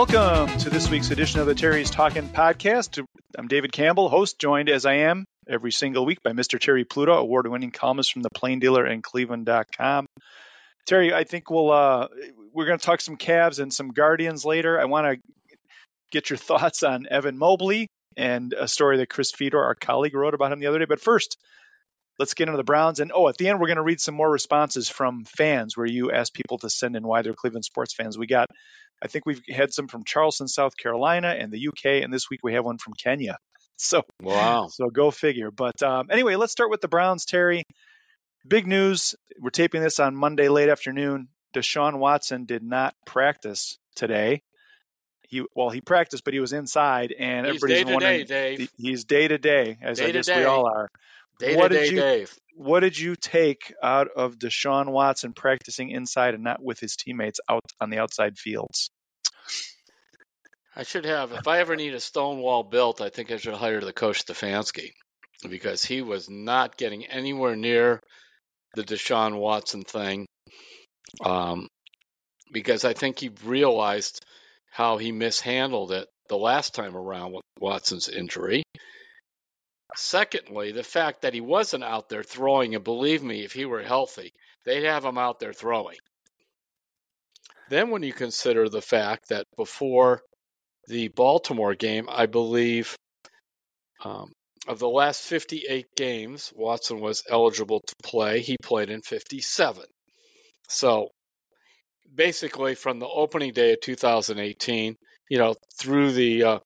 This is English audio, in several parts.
Welcome to this week's edition of the Terry's Talking Podcast. I'm David Campbell, host, joined as I am every single week by Mr. Terry Pluto, award winning columnist from the Plain Dealer and Cleveland.com. Terry, I think we'll uh, we're going to talk some Cavs and some Guardians later. I want to get your thoughts on Evan Mobley and a story that Chris Fedor, our colleague, wrote about him the other day. But first, let's get into the Browns. And oh, at the end, we're going to read some more responses from fans where you ask people to send in why they're Cleveland sports fans. We got I think we've had some from Charleston, South Carolina, and the UK, and this week we have one from Kenya. So wow, so go figure. But um, anyway, let's start with the Browns. Terry, big news. We're taping this on Monday late afternoon. Deshaun Watson did not practice today. He well, he practiced, but he was inside, and he's everybody's day wondering. Day, Dave. He's day to day, as day I guess we all are. Day what did you Dave. What did you take out of Deshaun Watson practicing inside and not with his teammates out on the outside fields? I should have. If I ever need a stone wall built, I think I should hire the coach Stefanski because he was not getting anywhere near the Deshaun Watson thing. Um, because I think he realized how he mishandled it the last time around with Watson's injury. Secondly, the fact that he wasn't out there throwing, and believe me, if he were healthy, they'd have him out there throwing. Then, when you consider the fact that before the Baltimore game, I believe um, of the last 58 games Watson was eligible to play, he played in 57. So basically, from the opening day of 2018, you know, through the uh,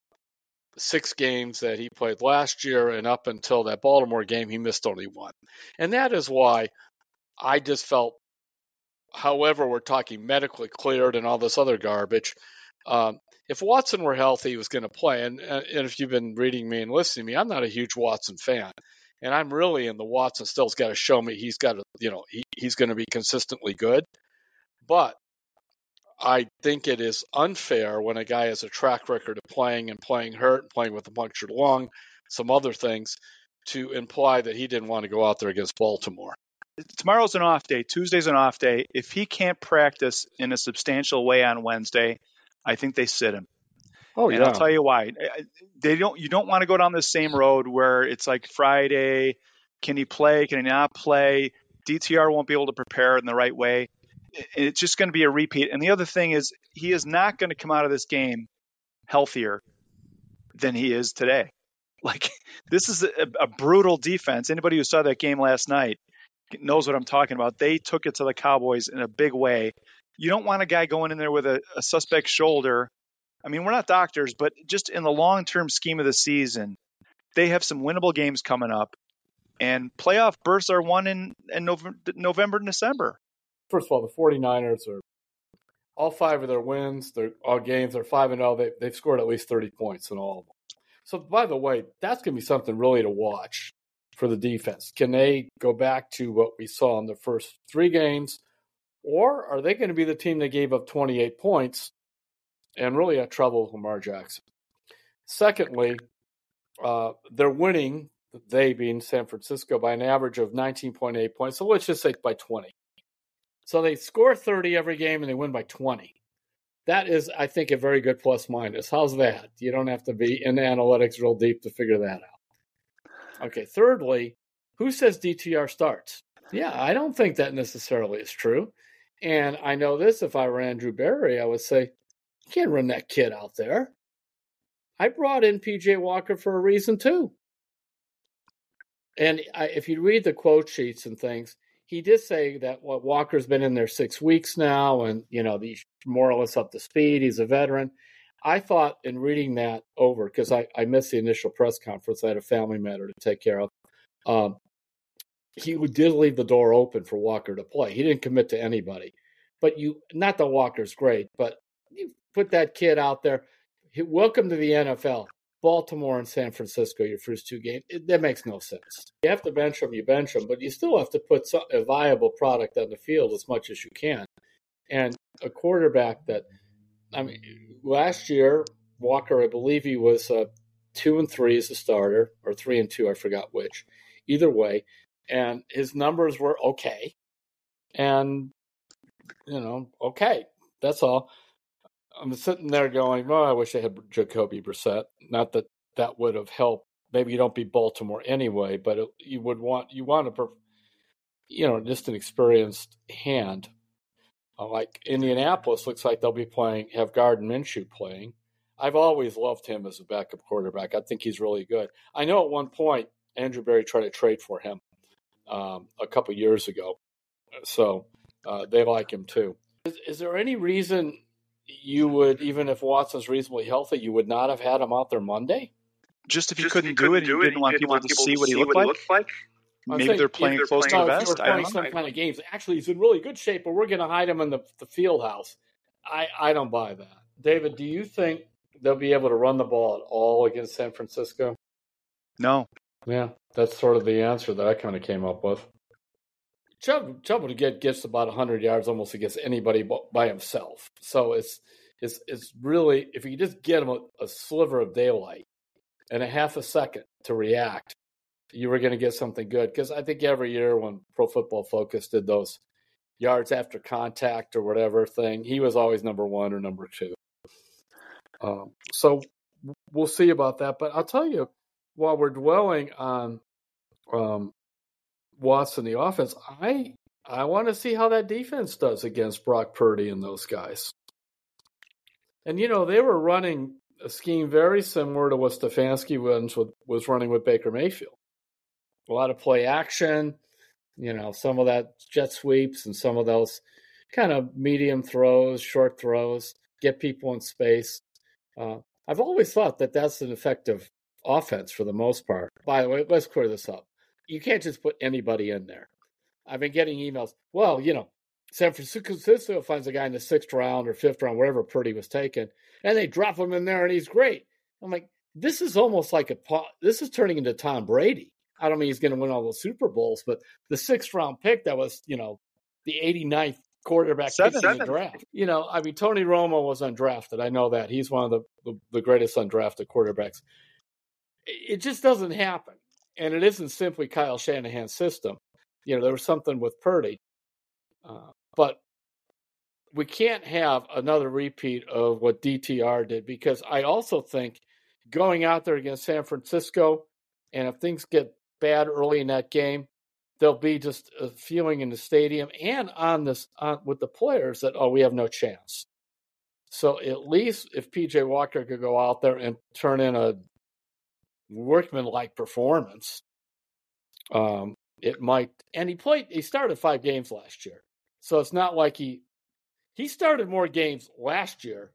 six games that he played last year and up until that Baltimore game, he missed only one. And that is why I just felt, however, we're talking medically cleared and all this other garbage. Um, if Watson were healthy, he was going to play. And, and if you've been reading me and listening to me, I'm not a huge Watson fan. And I'm really in the Watson still's got to show me he's got to, you know, he, he's going to be consistently good. But I think it is unfair when a guy has a track record of playing and playing hurt and playing with a punctured lung, some other things, to imply that he didn't want to go out there against Baltimore. Tomorrow's an off day. Tuesday's an off day. If he can't practice in a substantial way on Wednesday, I think they sit him. Oh yeah. and yeah. I'll tell you why. They don't. You don't want to go down the same road where it's like Friday. Can he play? Can he not play? DTR won't be able to prepare in the right way. It's just going to be a repeat. And the other thing is, he is not going to come out of this game healthier than he is today. Like this is a, a brutal defense. Anybody who saw that game last night knows what I'm talking about. They took it to the Cowboys in a big way. You don't want a guy going in there with a, a suspect shoulder. I mean, we're not doctors, but just in the long term scheme of the season, they have some winnable games coming up, and playoff berths are won in, in November, November and December. First of all, the 49ers are all five of their wins, their all games, they're 5 and 0. They, they've scored at least 30 points in all of them. So, by the way, that's going to be something really to watch for the defense. Can they go back to what we saw in the first three games? Or are they going to be the team that gave up 28 points and really had trouble with Lamar Jackson? Secondly, uh, they're winning, they being San Francisco, by an average of 19.8 points. So let's just say by 20. So they score 30 every game and they win by 20. that is, I think, a very good plus minus. How's that? You don't have to be in analytics real deep to figure that out. Okay. Thirdly, who says DTR starts? Yeah, I don't think that necessarily is true. And I know this if I were Andrew Berry, I would say, you can't run that kid out there. I brought in PJ Walker for a reason too. And I, if you read the quote sheets and things, he did say that what Walker's been in there six weeks now, and you know he's more or less up to speed. He's a veteran. I thought in reading that over because I, I missed the initial press conference. I had a family matter to take care of. Um, he did leave the door open for Walker to play. He didn't commit to anybody, but you not that Walker's great, but you put that kid out there. Welcome to the NFL. Baltimore and San Francisco, your first two games, it, that makes no sense. You have to bench them, you bench them, but you still have to put some, a viable product on the field as much as you can. And a quarterback that, I mean, last year, Walker, I believe he was uh, two and three as a starter, or three and two, I forgot which. Either way, and his numbers were okay. And, you know, okay, that's all. I'm sitting there going, well, I wish I had Jacoby Brissett. Not that that would have helped. Maybe you don't beat Baltimore anyway, but it, you would want you want to, you know, just an experienced hand. Uh, like Indianapolis looks like they'll be playing have Gardner Minshew playing. I've always loved him as a backup quarterback. I think he's really good. I know at one point Andrew Berry tried to trade for him um, a couple years ago, so uh, they like him too. Is, is there any reason you would, even if Watson's reasonably healthy, you would not have had him out there Monday? Just if you couldn't, if couldn't do it, and you didn't, want, people, to see what he looked, like? like? Maybe saying, they're playing they're close playing, to the best. I don't some kind of games. Actually, he's in really good shape, but we're going to hide him in the, the field house. I, I don't buy that. David, do you think they'll be able to run the ball at all against San Francisco? No. Yeah, that's sort of the answer that I kind of came up with. Chubb, Chubb would get gets about 100 yards almost against anybody by himself. So it's it's it's really if you just get him a, a sliver of daylight and a half a second to react, you were going to get something good. Because I think every year when Pro Football Focus did those yards after contact or whatever thing, he was always number one or number two. Um, so we'll see about that. But I'll tell you, while we're dwelling on um, Watson the offense. I I want to see how that defense does against Brock Purdy and those guys. And you know they were running a scheme very similar to what Stefanski was was running with Baker Mayfield. A lot of play action, you know, some of that jet sweeps and some of those kind of medium throws, short throws, get people in space. Uh, I've always thought that that's an effective offense for the most part. By the way, let's clear this up you can't just put anybody in there. I've been getting emails. Well, you know, San Francisco finds a guy in the sixth round or fifth round, wherever Purdy was taken, and they drop him in there, and he's great. I'm like, this is almost like a pot. this is turning into Tom Brady. I don't mean he's going to win all the Super Bowls, but the sixth round pick that was, you know, the 89th quarterback seven, in the draft. You know, I mean, Tony Romo was undrafted. I know that he's one of the the, the greatest undrafted quarterbacks. It just doesn't happen and it isn't simply Kyle Shanahan's system. You know, there was something with Purdy, uh, but we can't have another repeat of what DTR did because I also think going out there against San Francisco, and if things get bad early in that game, there'll be just a feeling in the stadium and on this on, with the players that oh we have no chance. So at least if PJ Walker could go out there and turn in a workman-like performance, um, it might. And he played. He started five games last year, so it's not like he he started more games last year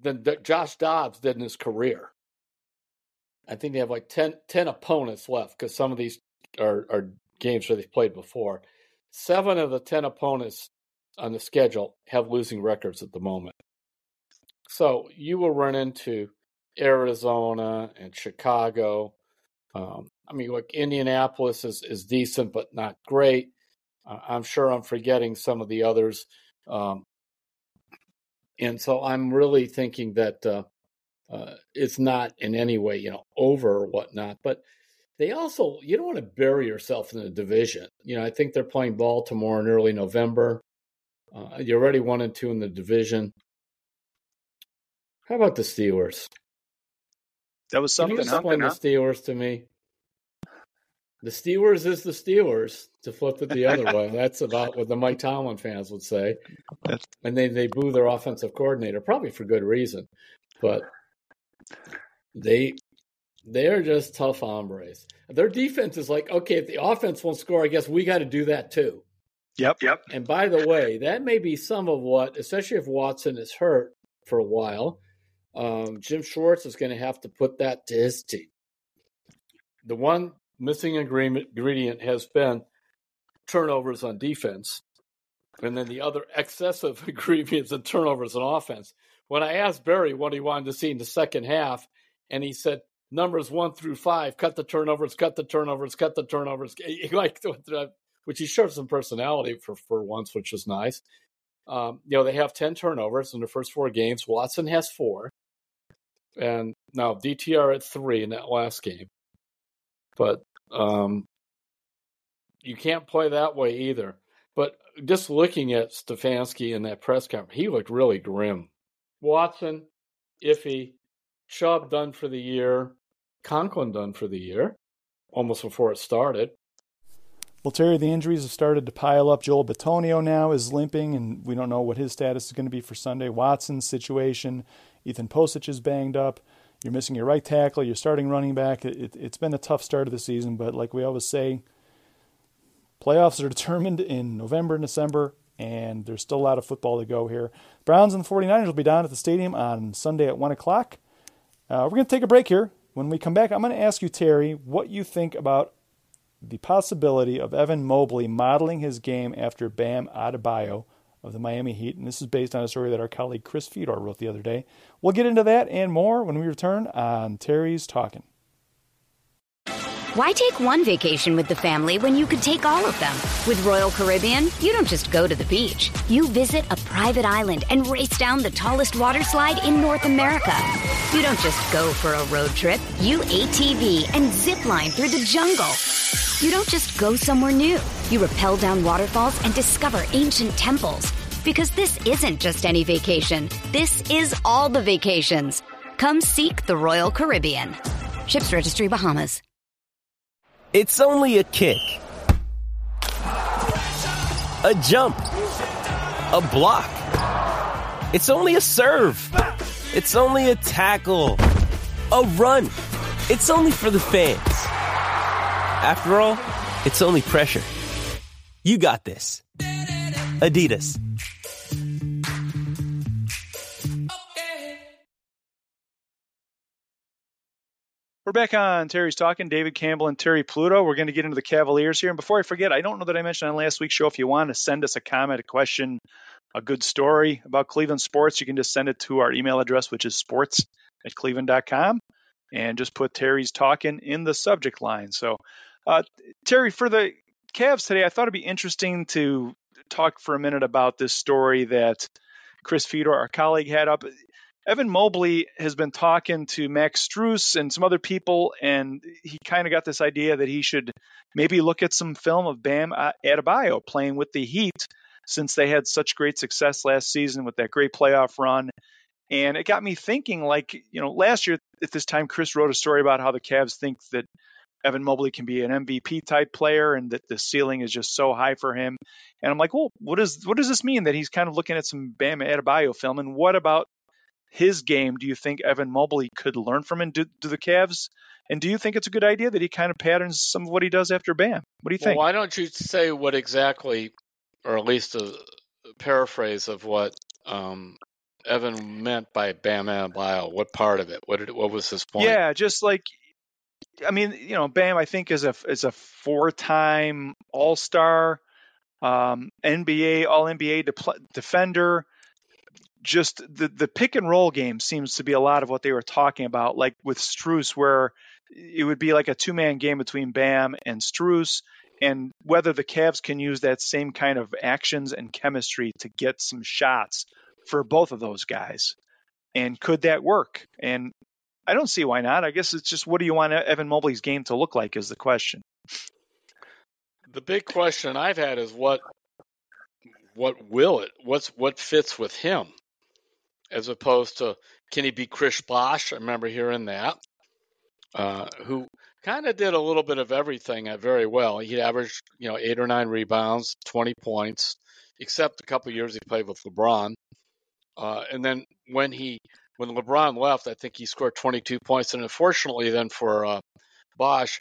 than Josh Dobbs did in his career. I think they have like 10, 10 opponents left because some of these are, are games that they've played before. Seven of the 10 opponents on the schedule have losing records at the moment. So you will run into Arizona and Chicago. Um, I mean, look, Indianapolis is, is decent, but not great. Uh, I'm sure I'm forgetting some of the others. Um, and so I'm really thinking that uh, uh, it's not in any way, you know, over or whatnot. But they also, you don't want to bury yourself in the division. You know, I think they're playing Baltimore in early November. Uh, you're already one and two in the division. How about the Steelers? That was something. You huh? explain the Steelers to me? The Steelers is the Steelers. To flip it the other way, that's about what the Mike Tomlin fans would say. That's- And they they boo their offensive coordinator, probably for good reason. But they they are just tough hombres. Their defense is like, okay, if the offense won't score, I guess we got to do that too. Yep. Yep. And by the way, that may be some of what, especially if Watson is hurt for a while, um, Jim Schwartz is going to have to put that to his team. The one missing ingredient, has been turnovers on defense, and then the other excessive ingredients and turnovers on offense. When I asked Berry what he wanted to see in the second half, and he said numbers one through five, cut the turnovers, cut the turnovers, cut the turnovers. The which he showed some personality for, for once, which was nice. Um, you know, they have 10 turnovers in the first four games. Watson has four. And now DTR at three in that last game. But um, you can't play that way either. But just looking at Stefanski in that press conference, he looked really grim. Watson, iffy. Chubb done for the year. Conklin done for the year, almost before it started. Well, Terry, the injuries have started to pile up. Joel Bitonio now is limping, and we don't know what his status is going to be for Sunday. Watson's situation, Ethan Pocic is banged up. You're missing your right tackle. You're starting running back. It, has been a tough start of the season, but like we always say, playoffs are determined in November and December, and there's still a lot of football to go here. Browns and the 49ers will be down at the stadium on Sunday at 1 o'clock. Uh, we're going to take a break here. When we come back, I'm going to ask you, Terry, what you think about the possibility of Evan Mobley modeling his game after Bam Adebayo of the Miami Heat. And this is based on a story that our colleague Chris Fedor wrote the other day. We'll get into that and more when we return on Terry's Talking. Why take one vacation with the family when you could take all of them? With Royal Caribbean, you don't just go to the beach. You visit a private island and race down the tallest water slide in North America. You don't just go for a road trip. You ATV and zip line through the jungle. You don't just go somewhere new. You rappel down waterfalls and discover ancient temples. Because this isn't just any vacation. This is all the vacations. Come seek the Royal Caribbean. Ships Registry Bahamas. It's only a kick, a jump, a block. It's only a serve. It's only a tackle, a run. It's only for the fans. After all, it's only pressure. You got this. Adidas. We're back on Terry's Talking. David Campbell and Terry Pluto. We're going to get into the Cavaliers here. And before I forget, I don't know that I mentioned on last week's show. If you want to send us a comment, a question, a good story about Cleveland sports, you can just send it to our email address, which is sports at cleveland.com, and just put Terry's Talking in the subject line. So, uh, Terry, for the Cavs today, I thought it'd be interesting to talk for a minute about this story that Chris Fedor, our colleague, had up. Evan Mobley has been talking to Max Strus and some other people, and he kind of got this idea that he should maybe look at some film of Bam Adebayo playing with the Heat since they had such great success last season with that great playoff run. And it got me thinking, like, you know, last year at this time, Chris wrote a story about how the Cavs think that Evan Mobley can be an MVP type player and that the ceiling is just so high for him. And I'm like, well, what does what does this mean that he's kind of looking at some Bam Adebayo film? And what about his game do you think Evan Mobley could learn from and do, do, the Cavs? And do you think it's a good idea that he kind of patterns some of what he does after Bam? What do you think? Well, why don't you say what exactly, or at least a, paraphrase of what um, Evan meant by Bam Adebayo? What part of it? What did, what was his point? Yeah, just like I mean, you know, Bam, I think is a is a four time All Star, um, NBA All NBA de- defender just the the pick and roll game seems to be a lot of what they were talking about, like with Strus, where it would be like a two man game between Bam and Strus, and whether the Cavs can use that same kind of actions and chemistry to get some shots for both of those guys, and could that work? And I don't see why not. I guess it's just what do you want Evan Mobley's game to look like is the question. The big question I've had is what what will it? What's what fits with him? as opposed to can he be Chris Bosh? I remember hearing that. Uh, who kind of did a little bit of everything very well. He averaged, you know, eight or nine rebounds, 20 points, except a couple years he played with LeBron. Uh, and then when he when LeBron left, I think he scored 22 points. And unfortunately, then for uh, Bosh,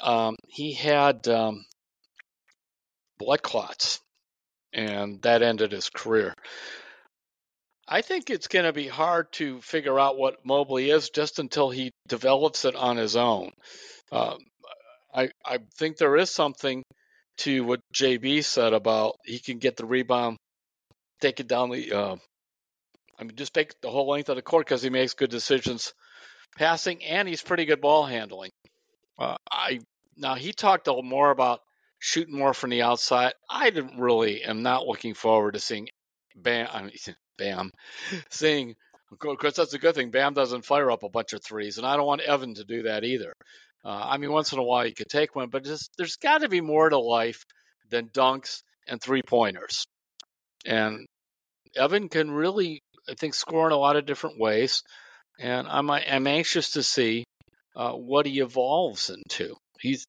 um, he had um, blood clots, and that ended his career. I think it's going to be hard to figure out what Mobley is just until he develops it on his own. Um, I I think there is something to what JB said about he can get the rebound, take it down the. Uh, I mean, just take the whole length of the court because he makes good decisions passing and he's pretty good ball handling. Uh, I now he talked a little more about shooting more from the outside. I didn't really am not looking forward to seeing Bam. I mean, Bam, seeing because that's a good thing. Bam doesn't fire up a bunch of threes, and I don't want Evan to do that either. Uh, I mean, once in a while you could take one, but just, there's got to be more to life than dunks and three pointers. And Evan can really, I think, score in a lot of different ways. And I'm I'm anxious to see uh, what he evolves into. He's,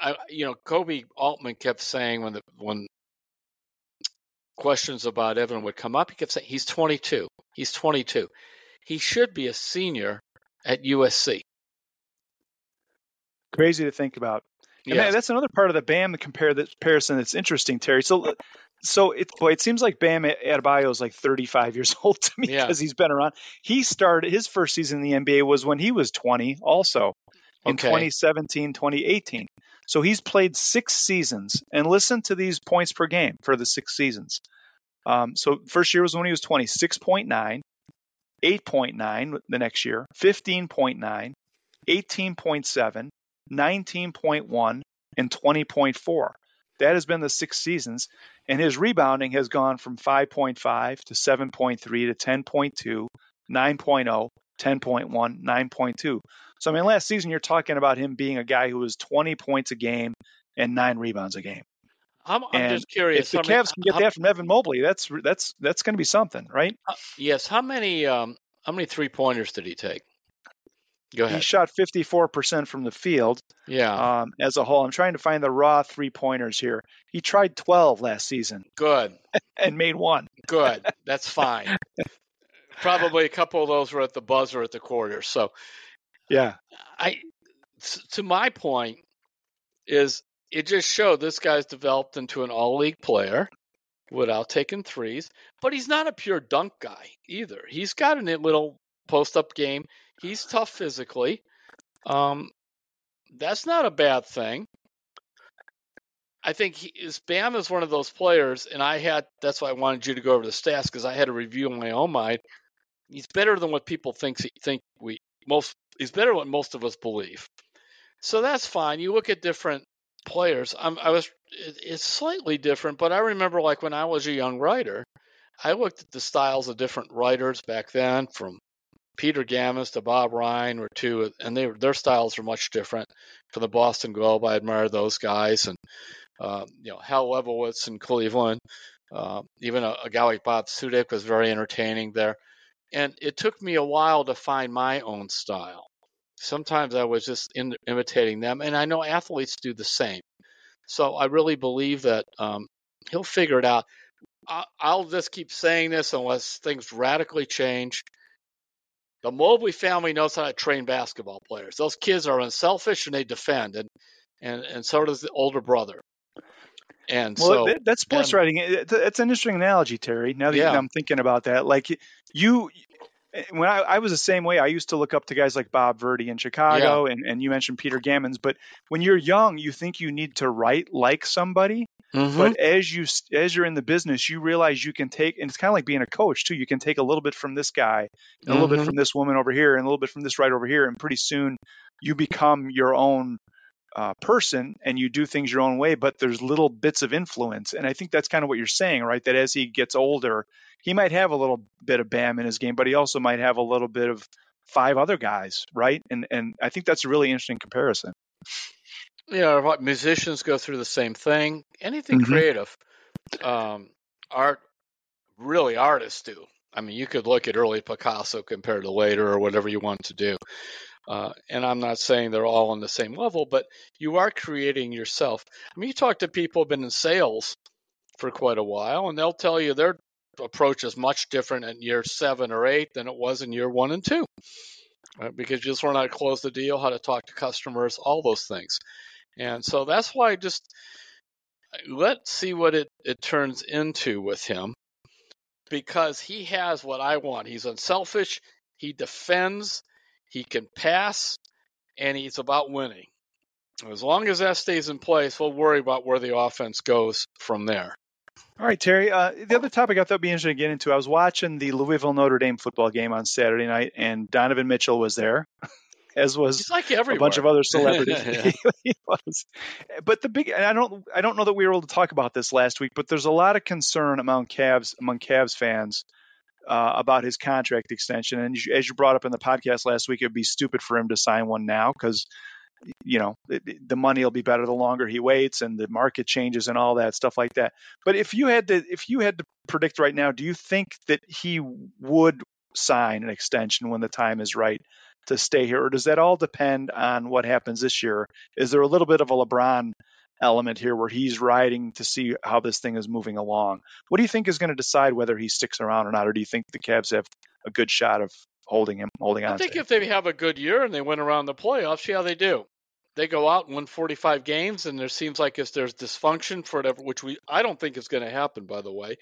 I, you know, Koby Altman kept saying when the when questions about Evan would come up, he kept saying he's 22. He's 22. He should be a senior at USC. Crazy to think about. And Yes. that's another part of the Bam comparison that's interesting, Terry. So, so it boy, it seems like Bam Adebayo is like 35 years old to me Yeah. because he's been around. He started his first season in the NBA was when he was 20, also in Okay. 2017, 2018. So he's played six seasons, and listen to these points per game for the six seasons. Um, so first year was when he was 20, 6.9, 8.9 the next year, 15.9, 18.7, 19.1, and 20.4. That has been the six seasons. And his rebounding has gone from 5.5 to 7.3 to 10.2, 9.0, 10.1, 9.2. So, I mean, last season, you're talking about him being a guy who was 20 points a game and nine rebounds a game. I'm, I'm just curious. If the how many- Cavs can get how- that from Evan Mobley, that's that's that's going to be something, right? Yes. How many um, how many three pointers did he take? Go He shot 54% from the field Yeah. um, as a whole. I'm trying to find the raw three pointers here. He tried 12 last season Good. and made one. Good. That's fine. Probably a couple of those were at the buzzer at the quarter. So Yeah. I, to my point, is it just showed this guy's developed into an all league player without taking threes, but he's not a pure dunk guy either. He's got a little post up game. He's tough physically. Um, that's not a bad thing. I think he is Bam is one of those players, and I had that's why I wanted you to go over the stats because I had a review in my own mind. He's better than what people think think we most. He's better than what most of us believe. So that's fine. You look at different players. I'm, I was it, it's slightly different, but I remember like when I was a young writer, I looked at the styles of different writers back then, from Peter Gammons to Bob Ryan or two, and they their styles are much different. For the Boston Globe, I admire those guys, and uh, you know Hal Lebovitz in Cleveland. Uh, even a, a guy like Bob Sudyk was very entertaining there. And it took me a while to find my own style. Sometimes I was just in, imitating them, and I know athletes do the same. So I really believe that um, he'll figure it out. I, I'll just keep saying this unless things radically change. The Mobley family knows how to train basketball players. Those kids are unselfish and they defend, and and, and so does the older brother. And Well, so that, that's sports and- writing. It- It's an interesting analogy, Terry. Now that Yeah. I'm thinking about that, like you, when I, I was the same way, I used to look up to guys like Bob Verdi in Chicago, and, and you mentioned Peter Gammons. But when you're young, you think you need to write like somebody. Mhm. But as you as you're in the business, you realize you can take, and it's kind of like being a coach too. You can take a little bit from this guy, and a little bit Mhm. from this woman over here, and a little bit from this right over here, and pretty soon you become your own uh, person and you do things your own way. But there's little bits of influence, and I think that's kind of what you're saying, right? That as he gets older, he might have a little bit of Bam in his game, but he also might have a little bit of five other guys, right? And and I think that's a really interesting comparison. You know, musicians go through the same thing. Anything Mhm. creative, um, art, really artists do. I mean, you could look at early Picasso compared to later or whatever you want to do. Uh, and I'm not saying they're all on the same level, but you are creating yourself. I mean, you talk to people who've been in sales for quite a while, and they'll tell you their approach is much different in year seven or eight than it was in year one and two. Right? Because you just learn how to close the deal, how to talk to customers, all those things. And so that's why I just let's see what it, it turns into with him because he has what I want. He's unselfish, he defends, he can pass, and he's about winning. As long as that stays in place, we'll worry about where the offense goes from there. All right, Terry. Uh, the other topic I thought would be interesting to get into, I was watching the Louisville Notre Dame football game on Saturday night, and Donovan Mitchell was there, as was like a bunch of other celebrities. he was. But the big, and I don't, I don't know that we were able to talk about this last week, but there's a lot of concern among Cavs, among Cavs fans uh, about his contract extension. And as you brought up in the podcast last week, it'd be stupid for him to sign one now because you know the money will be better the longer he waits and the market changes and all that stuff like that but if you had to if you had to predict right now do you think that he would sign an extension when the time is right to stay here or does that all depend on what happens this year? Is there a little bit of a lebron element here where he's riding to see how this thing is moving along? What do you think is going to decide whether he sticks around or not or do you think the Cavs have a good shot of holding him holding on I think if they have a good year and they win around the playoffs see how they do. They go out and win 45 games, and there seems like if there's dysfunction for whatever, which we I don't think is going to happen, by the way,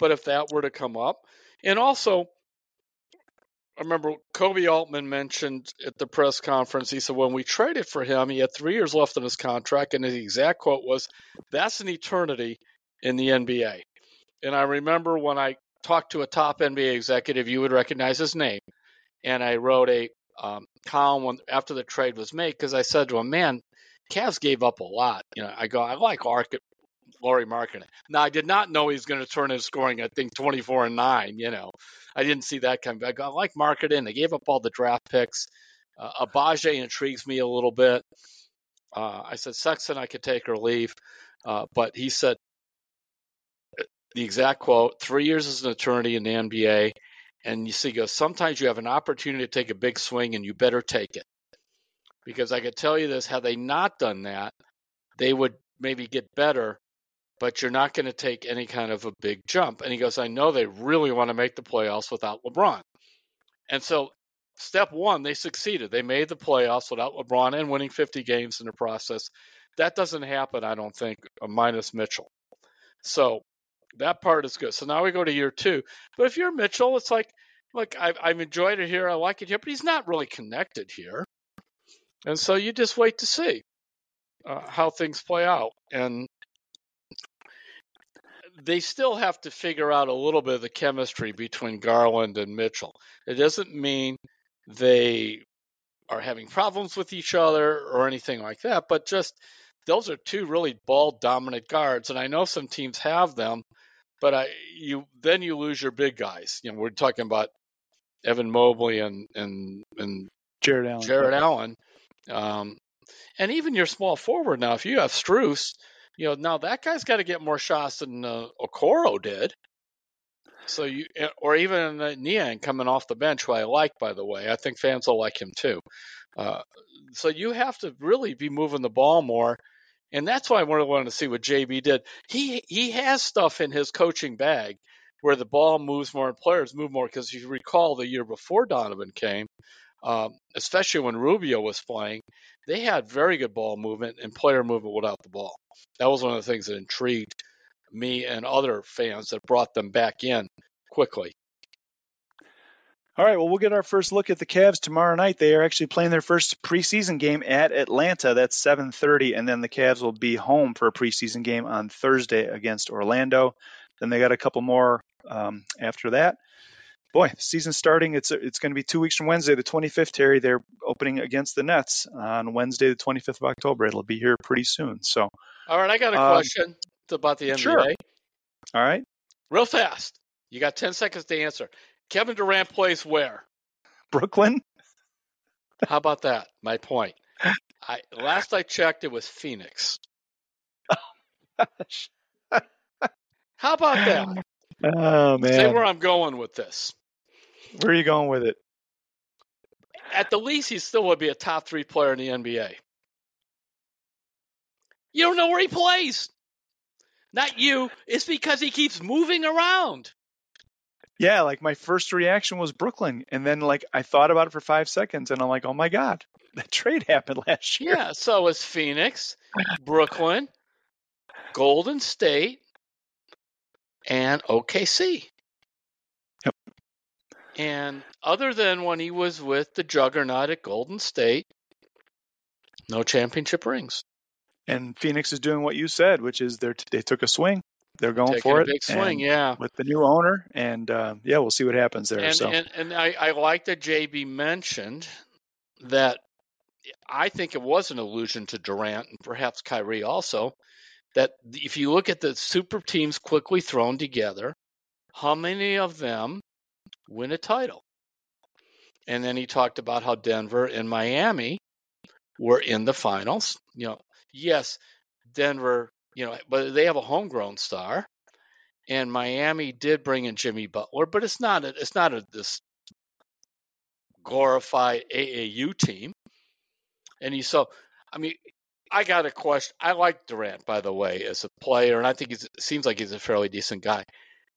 but if that were to come up, and also. I remember Koby Altman mentioned at the press conference, he said, when we traded for him, he had three years left on his contract, and his exact quote was, That's an eternity in the NBA. And I remember when I talked to a top NBA executive, you would recognize his name. And I wrote a um, column when, after the trade was made because I said to him, "Man, Cavs gave up a lot." You know, I go, "I like Arc- Lauri Markkanen." Now, I did not know he was going to turn his scoring. I think twenty-four and nine. You know, I didn't see that coming. I, I like Markkanen. They gave up all the draft picks. Uh, Agbaji intrigues me a little bit. Uh, I said Sexton, I could take or leave, uh, but he said the exact quote: three years as an attorney in the NBA, and you see, goes, sometimes you have an opportunity to take a big swing and you better take it. Because I could tell you this, had they not done that, they would maybe get better, but you're not going to take any kind of a big jump. And he goes, I know they really want to make the playoffs without LeBron. And so, step one, they succeeded. They made the playoffs without LeBron and winning 50 games in the process. That doesn't happen, I don't think, minus Mitchell. So, that part is good. So now we go to year two. But if you're Mitchell, it's like, look, I've, I've enjoyed it here. I like it here, but he's not really connected here. And so you just wait to see uh, how things play out. And they still have to figure out a little bit of the chemistry between Garland and Mitchell. It doesn't mean they are having problems with each other or anything like that, but just those are two really ball dominant guards. And I know some teams have them but I you then you lose your big guys. You know, we're talking about Evan Mobley and and and Jarrett Allen. Jarrett Allen. Um, and even your small forward now, if you have Strus, you know now that guy's got to get more shots than uh, Okoro did. So you, eh, or even uh, Niang coming off the bench, who I like, by the way. I think fans will like him too. Uh, so you have to really be moving the ball more and that's why I really wanted to see what JB did. He he has stuff in his coaching bag where the ball moves more and players move more. Because you recall the year before Donovan came, um, especially when Rubio was playing, they had very good ball movement and player movement without the ball. That was one of the things that intrigued me and other fans that brought them back in quickly. All right, well, we'll get our first look at the Cavs tomorrow night. They are actually playing their first preseason game at Atlanta. That's 7:30, and then the Cavs will be home for a preseason game on Thursday against Orlando. Then they got a couple more um, after that. Boy, season starting. It's it's going to be two weeks from Wednesday, the 25th. Terry, they're opening against the Nets on Wednesday, the 25th of October. It'll be here pretty soon. So, all right, I got a um, question about the NBA. Sure. All right, real fast. You got 10 seconds to answer. Kevin Durant plays where? Brooklyn. How about that? My point. I last I checked, it was Phoenix. Oh, How about that? Oh Say man, where I'm going with this. Where are you going with it? At the least, he still would be a top three player in the NBA. You don't know where he plays. Not you. It's because he keeps moving around. Yeah, like my first reaction was Brooklyn, and then like I thought about it for five seconds, and I'm like, oh my god, that trade happened last year. Yeah, so is Phoenix, Brooklyn, Golden State, and OKC. And other than when he was with the juggernaut at Golden State, no championship rings. And Phoenix is doing what you said, which is they they took a swing, they're going Taking for a it, big swing, yeah. with the new owner, and uh, yeah, we'll see what happens there. And, so and and I, I like that JB mentioned that I think it was an allusion to Durant and perhaps Kyrie also. That if you look at the super teams quickly thrown together, how many of them win a title? And then he talked about how Denver and Miami were in the finals. You know, yes, Denver, you know, but they have a homegrown star, and Miami did bring in Jimmy Butler, but it's not a, it's not a, this glorified AAU team. And he so, I mean, I got a question. I like Durant, by the way, as a player, and I think he seems like he's a fairly decent guy.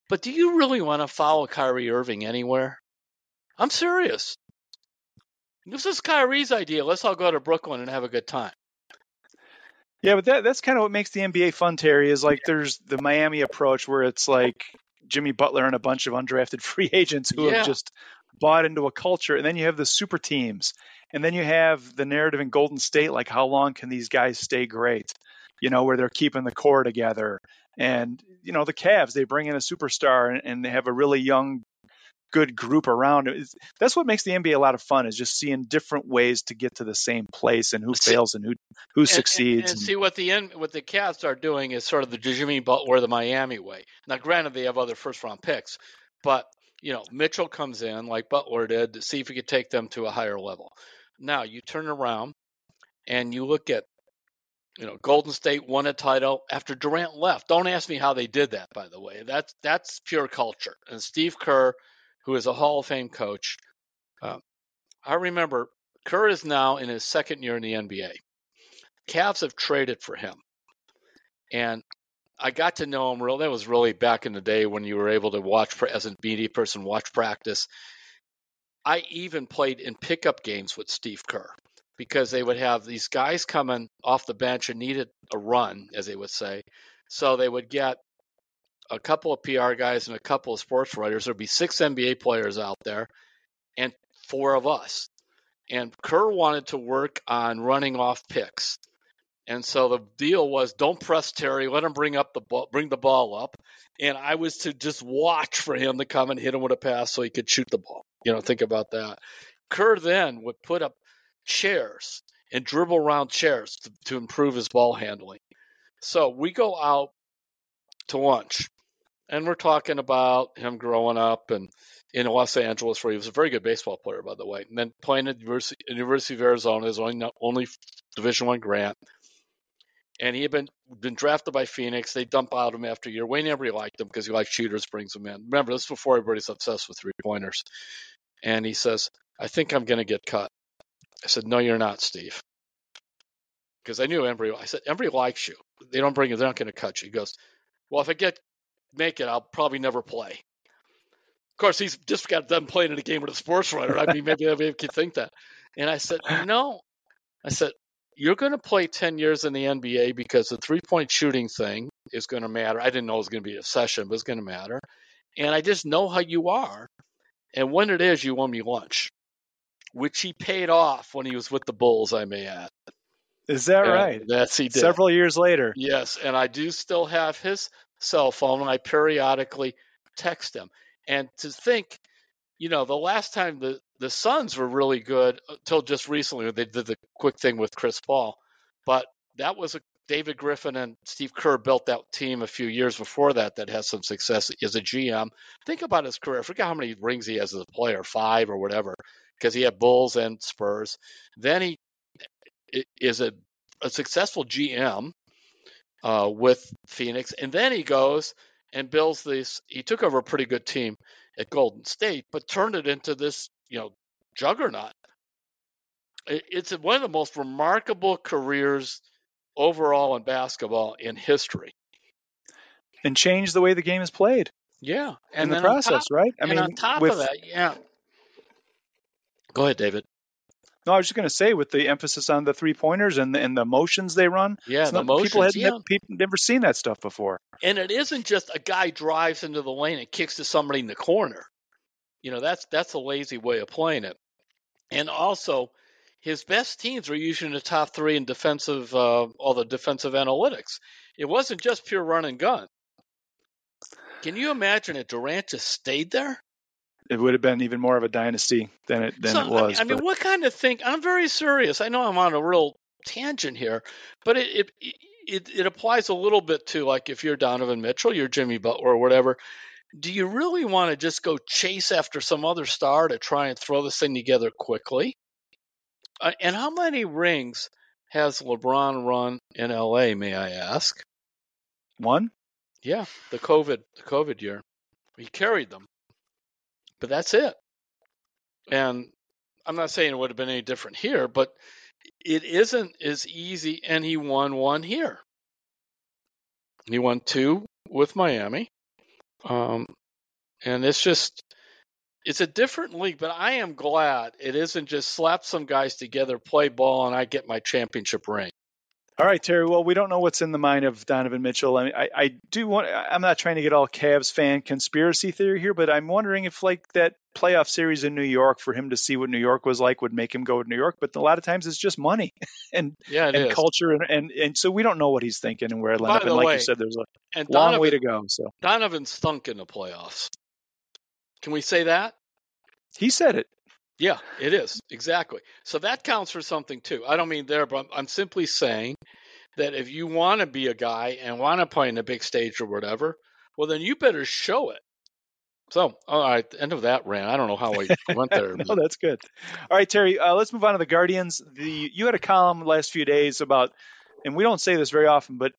But do you really want to follow Kyrie Irving anywhere? I'm serious. This is Kyrie's idea. Let's all go to Brooklyn and have a good time. yeah, but that that's kind of what makes the NBA fun, Terry. Is like there's the Miami approach where it's like Jimmy Butler and a bunch of undrafted free agents who Yeah. have just bought into a culture, and then you have the super teams, and then you have the narrative in Golden State, like how long can these guys stay great? You know, where they're keeping the core together, and you know the Cavs, they bring in a superstar, and, and they have a really young, good group around. It's- That's what makes the NBA a lot of fun, is just seeing different ways to get to the same place, and who fails and who who And- succeeds. And, and and- see what the end, what the Cavs are doing is sort of the Jimmy Butler, the Miami way. Now, granted, they have other first round picks, but you know Mitchell comes in like Butler did to see if he could take them to a higher level. Now you turn around and you look at you know Golden State won a title after Durant left. Don't ask me how they did that, by the way. That's that's pure culture. And Steve Kerr, who is a Hall of Fame coach, um, I remember Kerr is now in his second year in the NBA. Cavs have traded for him. And I got to know him real. That was really back in the day when you were able to watch as a media person watch practice. I even played in pickup games with Steve Kerr because they would have these guys coming off the bench and needed a run, as they would say. So they would get a couple of PR guys and a couple of sports writers. There'd be six NBA players out there and four of us. And Kerr wanted to work on running off picks. And so the deal was don't press Terry, let him bring up the ball, bring the ball up, and I was to just watch for him to come and hit him with a pass so he could shoot the ball. You know, think about that. Kerr then would put up chairs and dribble around chairs to, to improve his ball handling. So we go out to lunch, and we're talking about him growing up and in Los Angeles, where he was a very good baseball player, by the way, and then playing at University, University of Arizona, his only only Division One grant and he had been been drafted by Phoenix. They dump out him after a year. Wayne Embry liked him because he liked shooters, brings him in. Remember, this is before everybody's obsessed with three pointers. And he says, "I think I'm going to get cut." I said, "No, you're not, Steve." Because I knew Embry. I said, "Embry likes you. They don't bring you. They're not going to cut you." He goes, "Well, if I get make it, I'll probably never play." Of course, he's just got done playing in a game with a sports writer. I mean, maybe maybe could think that. And I said, "No," I said, you're going to play 10 years in the NBA because the three point shooting thing is going to matter. I didn't know it was going to be a session, but it's going to matter. And I just know how you are. And when it is, you owe me lunch, which he paid off when he was with the Bulls, I may add. Is that And right? That's he did. Several years later. Yes, and I do still have his cell phone, and I periodically text him. And to think, you know, the last time the the Suns were really good uh, until just recently, when they did the quick thing with Chris Paul, but that was a David Griffin and Steve Kerr built that team a few years before that that has some success as a GM. Think about his career. I forget how many rings he has as a player, five or whatever, because he had Bulls and Spurs. Then he is a, a successful GM uh, with Phoenix, and then he goes and builds this. He took over a pretty good team at Golden State, but turned it into this, you know, juggernaut. It's one of the most remarkable careers overall in basketball in history. And changed the way the game is played. Yeah, and in the process, top, right? I mean, on top with, of that, yeah. Go ahead, David. No, I was just going to say with the emphasis on the three pointers and the, and the motions they run. Yeah, the not, motions. People had yeah. never, people never seen that stuff before. And it isn't just a guy drives into the lane and kicks to somebody in the corner. You know, that's that's a lazy way of playing it. And also, his best teams were usually in the top three in defensive, uh, all the defensive analytics. It wasn't just pure run and gun. Can you imagine if Durant just stayed there? It would have been even more of a dynasty than it than so, it was. I mean, I mean, what kind of thing? I'm very serious. I know I'm on a real tangent here, but it it it, it applies a little bit to like if you're Donovan Mitchell, you're Jimmy Butler or whatever. Do you really want to just go chase after some other star to try and throw this thing together quickly? Uh, and how many rings has LeBron run in LA, may I ask? One? Yeah, the COVID the COVID year. He carried them. But that's it. And I'm not saying it would have been any different here, but it isn't as easy and he won one here. He won two with Miami. Um, and it's just it's a different league, but I am glad it isn't just slap some guys together, play ball, and I get my championship ring. All right, Terry. Well, we don't know what's in the mind of Donovan Mitchell. I, mean, I, I do want. I'm not trying to get all Cavs fan conspiracy theory here, but I'm wondering if like that playoff series in New York for him to see what New York was like would make him go to New York. But a lot of times it's just money and yeah, and is. culture, and, and and so we don't know what he's thinking and where it'll end up. And like way, you said, there's a and long way to go. So Donovan stunk in the playoffs. Can we say that? He said it. Yeah, it is exactly. So that counts for something too. I don't mean there, but I'm simply saying that if you want to be a guy and want to play in a big stage or whatever, well, then you better show it. So, all right, end of that rant. I don't know how I went there. no, that's good. All right, Terry, uh, let's move on to the Guardians. The you had a column last few days about, and we don't say this very often, but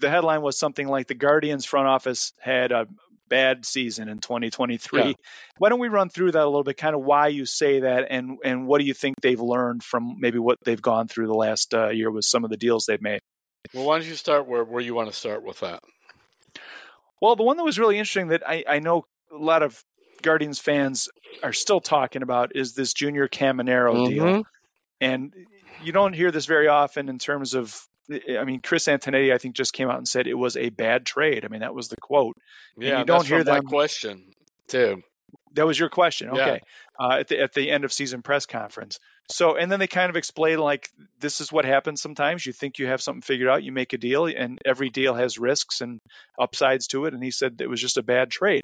the headline was something like the Guardians front office had a bad season in 2023. Yeah. Why don't we run through that a little bit, kind of why you say that, and and what do you think they've learned from maybe what they've gone through the last uh, year with some of the deals they've made? Well, why don't you start where, where you want to start with that? Well, the one that was really interesting that I, I know a lot of Guardians fans are still talking about is this Junior Caminero Mm-hmm. deal. And you don't hear this very often in terms of, I mean, Chris Antonetti, I think, just came out and said it was a bad trade. I mean, that was the quote. And Yeah, you don't that's hear my question too. That was your question, Yeah. okay? Uh, at the at the end of season press conference. So, and then they kind of explain like this is what happens sometimes. You think you have something figured out, you make a deal, and every deal has risks and upsides to it. And he said it was just a bad trade.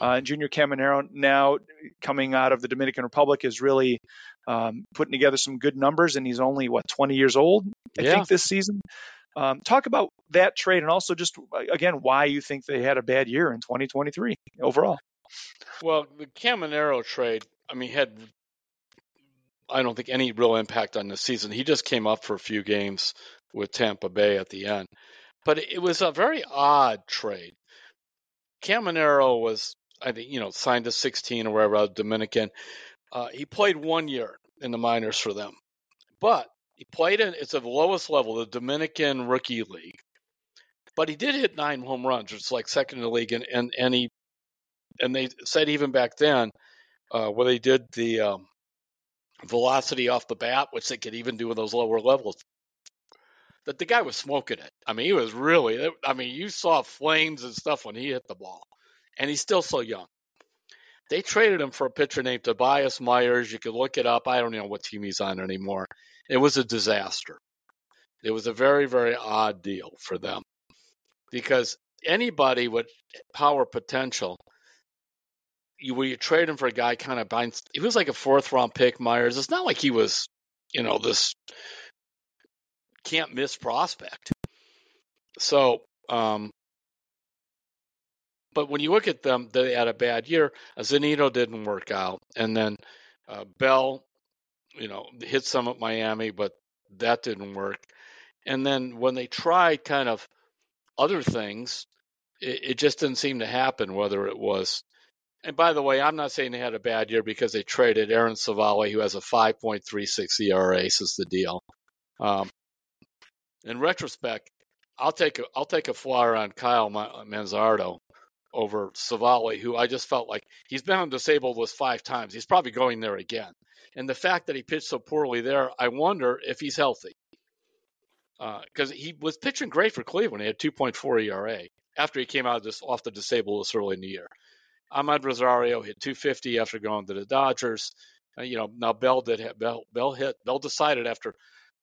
Uh, and Junior Caminero now coming out of the Dominican Republic is really um, putting together some good numbers, and he's only what 20 years old, I Yeah. think, this season. Um, talk about that trade, and also just again why you think they had a bad year in 2023 overall. Well, the Caminero trade, I mean, had I don't think any real impact on the season. He just came up for a few games with Tampa Bay at the end, but it was a very odd trade. Caminero was, I think, you know, signed to 16 or wherever, Dominican. Uh, he played one year in the minors for them, but he played in it's the lowest level, the Dominican Rookie League. But he did hit nine home runs, which is like second in the league, and and, and he and they said even back then, uh, where they did the um, velocity off the bat, which they could even do in those lower levels, that the guy was smoking it. I mean, he was really. I mean, you saw flames and stuff when he hit the ball, and he's still so young. They traded him for a pitcher named Tobias Myers. You could look it up. I don't know what team he's on anymore. It was a disaster. It was a very, very odd deal for them because anybody with power potential you where you trade him for a guy kind of binds he was like a fourth round pick myers it's not like he was you know this can't miss prospect so um but when you look at them they had a bad year Zunino didn't work out and then uh, bell you know hit some at miami but that didn't work and then when they tried kind of other things it, it just didn't seem to happen. Whether it was, and by the way, I'm not saying they had a bad year because they traded Aaron Civale, who has a 5.36 ERA, since the deal. Um, in retrospect, I'll take a I'll take a flyer on Kyle Manzardo over Civale, who I just felt like he's been on disabled list five times. He's probably going there again. And the fact that he pitched so poorly there, I wonder if he's healthy. Because uh, he was pitching great for Cleveland. He had 2.4 ERA after he came out of this, off the disabled list early in the year. Amed Rosario hit 250 after going to the Dodgers. Uh, you know, now Bell did hit, Bell, Bell hit. Bell decided after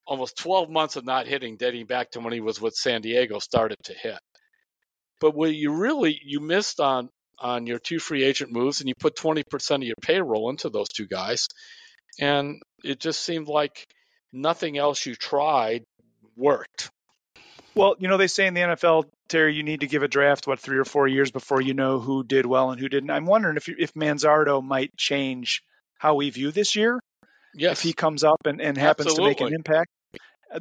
almost 12 months of not hitting, dating back to when he was with San Diego, started to hit. But what you really you missed on on your two free agent moves, and you put 20% of your payroll into those two guys, and it just seemed like nothing else you tried worked. Well, you know, they say in the NFL, Terry, you need to give a draft what three or four years before you know who did well and who didn't. I'm wondering if if Manzardo might change how we view this year. Yes. If he comes up and, and happens Absolutely. to make an impact,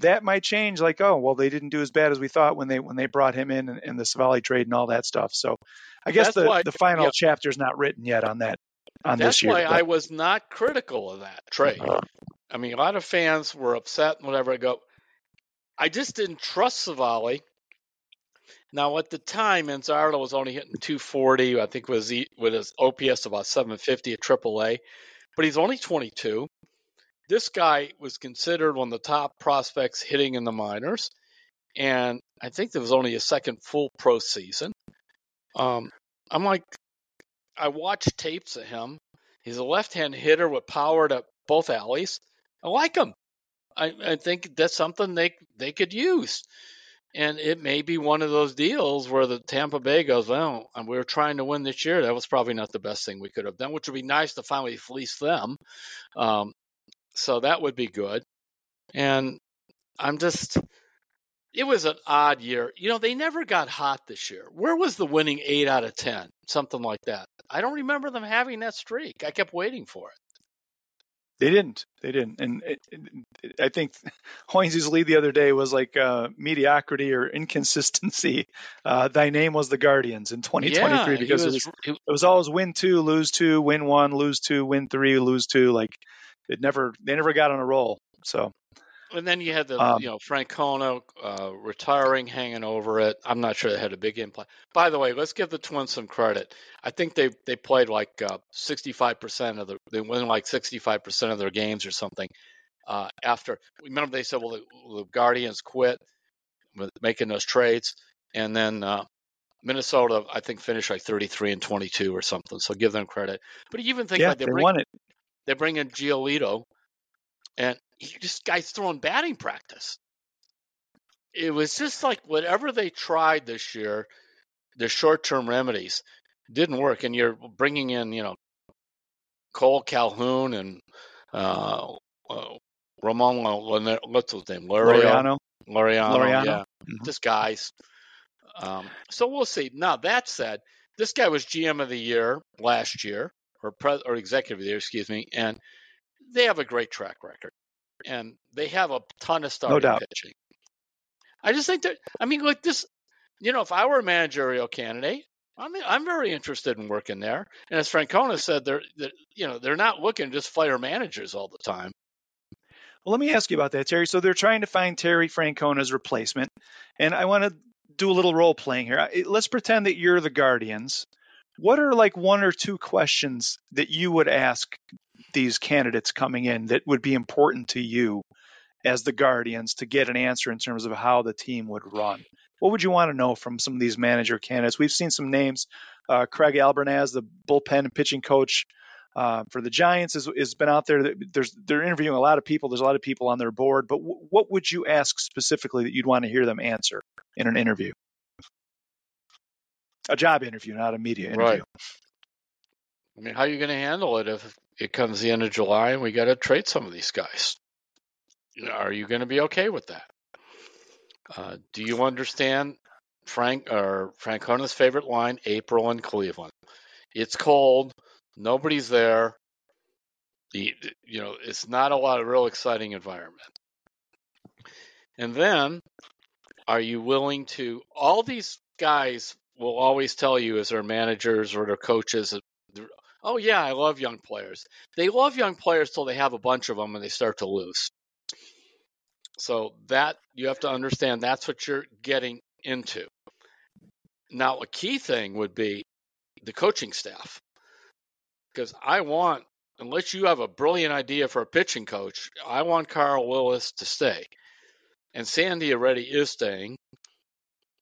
that might change. Like, oh, well, they didn't do as bad as we thought when they when they brought him in and, and the Civale trade and all that stuff. So, I guess That's the why- the final yeah. chapter is not written yet on that on That's this year. why but- I was not critical of that trade. I mean, a lot of fans were upset and whatever. I go, I just didn't trust Civale. Now, at the time, Manzardo was only hitting 240. I think was with his OPS about 750 at AAA, but he's only 22. This guy was considered one of the top prospects hitting in the minors, and I think there was only a second full pro season. Um, I'm like, I watched tapes of him. He's a left-hand hitter with power to both alleys. I like him. I, I think that's something they they could use, and it may be one of those deals where the Tampa Bay goes, well, and we were trying to win this year. That was probably not the best thing we could have done, which would be nice to finally fleece them. Um, so that would be good. And I'm just, it was an odd year. You know, they never got hot this year. Where was the winning eight out of 10? Something like that. I don't remember them having that streak. I kept waiting for it. They didn't. They didn't. And it, it, I think Hoynes' lead the other day was like uh, mediocrity or inconsistency. Uh, Thy name was the Guardians in 2023 yeah, because it was- was he- it was always win two, lose two, win one, lose two, win three, lose two. Like it never they never got on a roll. So And then you had the, Um, you know, Francona uh, retiring, hanging over it. I'm not sure they had a big impact. By the way, let's give the Twins some credit. I think they they played like uh, 65% of the, they won like 65% of their games or something. Uh, after remember they said, well, the, the Guardians quit making those trades, and then uh, Minnesota, I think, finished like 33 and 22 or something. So give them credit. But you even think yeah, like they they bring won it. they bring in Giolito, and he just guy's throwing batting practice. It was just like whatever they tried this year, the short-term remedies didn't work, and you're bringing in, you know, Kole Calhoun and uh, uh, Ramon, what's his name, Laureano. Laureano, Laureano. yeah, Mhm. just guys. Um, so we'll see. Now that said, this guy was GM of the year last year, or pres- or executive of the year, excuse me, and they have a great track record, and they have a ton of starting doubt. pitching. I just think that I mean, like this, you know, if I were a managerial candidate, I mean, I'm very interested in working there. And as Francona said, they're, they're you know they're not looking to just fire managers all the time. Well, let me ask you about that, Terry. So they're trying to find Terry Francona's replacement, and I want to do a little role playing here. Let's pretend that you're the Guardians. What are like one or two questions that you would ask these candidates coming in that would be important to you as the Guardians to get an answer in terms of how the team would run? What would you want to know from some of these manager candidates? We've seen some names. Uh, Craig Albernaz, the bullpen and pitching coach uh, for the Giants, has, has been out there. There's they're interviewing a lot of people. There's a lot of people on their board. But w- what would you ask specifically that you'd want to hear them answer in an interview? A job interview, not a media interview. Right. I mean, how are you going to handle it if it comes the end of July and we got to trade some of these guys? Are you going to be okay with that? Uh, do you understand Frank or Francona's favorite line, April in Cleveland? It's cold, nobody's there. The you know, it's not a lot of real exciting environment. And then, are you willing to all these guys will always tell you as their managers or their coaches, oh yeah, I love young players. They love young players till they have a bunch of them and they start to lose. So that you have to understand that's what you're getting into. Now, a key thing would be the coaching staff. Because I want, unless you have a brilliant idea for a pitching coach, I want Carl Willis to stay. And Sandy already is staying.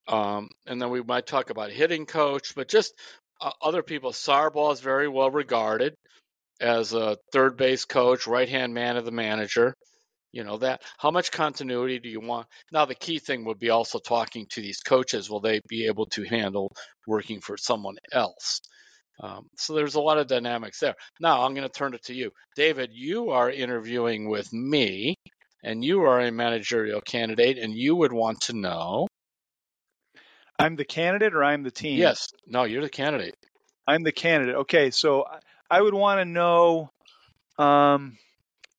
Um, and then we might talk about hitting coach, but just other people. Sarbaugh is very well regarded as a third base coach, right hand man of the manager. You know that. How much continuity do you want? Now the key thing would be also talking to these coaches. Will they be able to handle working for someone else? Um, so there's a lot of dynamics there. Now I'm going to turn it to you, David. You are interviewing with me, and you are a managerial candidate, and you would want to know. I'm the candidate, or I'm the team. Yes. No, you're the candidate. I'm the candidate. Okay, so I would want to know. Um,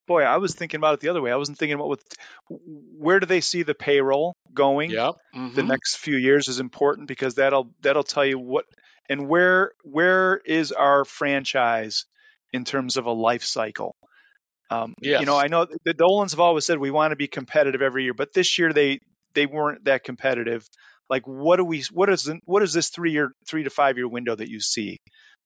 boy, I was thinking about it the other way. I wasn't thinking about what, where do they see the payroll going? Yeah. Mm-hmm. The next few years is important because that'll that'll tell you what and where where is our franchise in terms of a life cycle. Um, yes. You know, I know the Dolans have always said we want to be competitive every year, but this year they they weren't that competitive. Like, what do we? What is what is this three year, three to five year window that you see?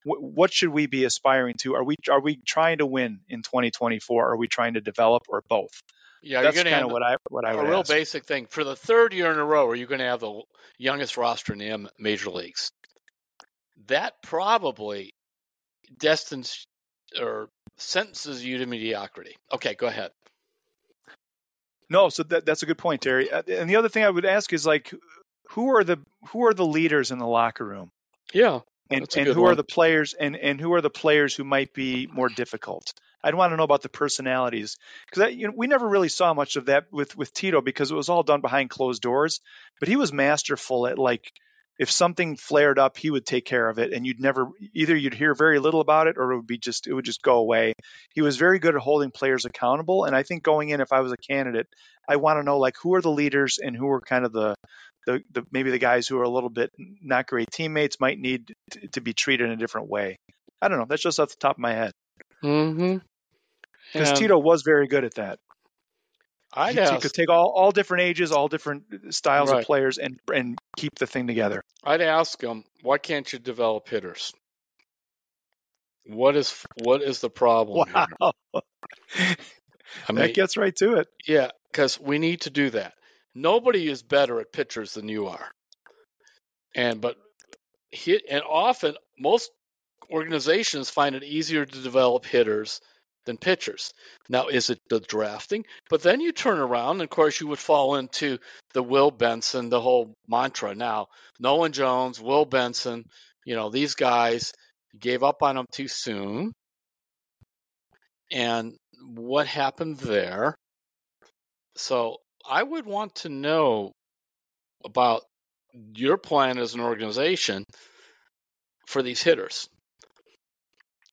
what should we be aspiring to? Are we are we trying to win in 2024? Are we trying to develop, or both? Yeah, that's kind of what I what I a would real ask. basic thing for the third year in a row. Are you going to have the youngest roster in the major leagues? That probably destines or sentences you to mediocrity. Okay, go ahead. No, so that, that's a good point, Terry. Uh, and the other thing I would ask is like, who are the who are the leaders in the locker room? Yeah, and, and who one. are the players and, and who are the players who might be more difficult i'd want to know about the personalities because you know, we never really saw much of that with with tito because it was all done behind closed doors but he was masterful at like if something flared up he would take care of it and you'd never either you'd hear very little about it or it would be just it would just go away he was very good at holding players accountable and i think going in if i was a candidate i want to know like who are the leaders and who are kind of the the, the maybe the guys who are a little bit not great teammates might need to, to be treated in a different way. I don't know. That's just off the top of my head. Mm-hmm. Because Tito was very good at that. I'd he, he could take all, all different ages, all different styles Right. of players, and and keep the thing together. I'd ask him, why can't you develop hitters? What is what is the problem? here? Wow, I mean, that gets right to it. yeah, because we need to do that. Nobody is better at pitchers than you are, and but hit and often most organizations find it easier to develop hitters than pitchers. Now, is it the drafting? But then you turn around, and of course, you would fall into the Will Benson, the whole mantra. Now, Nolan Jones, Will Benson, you know, these guys gave up on them too soon. And what happened there? So, I would want to know about your plan as an organization for these hitters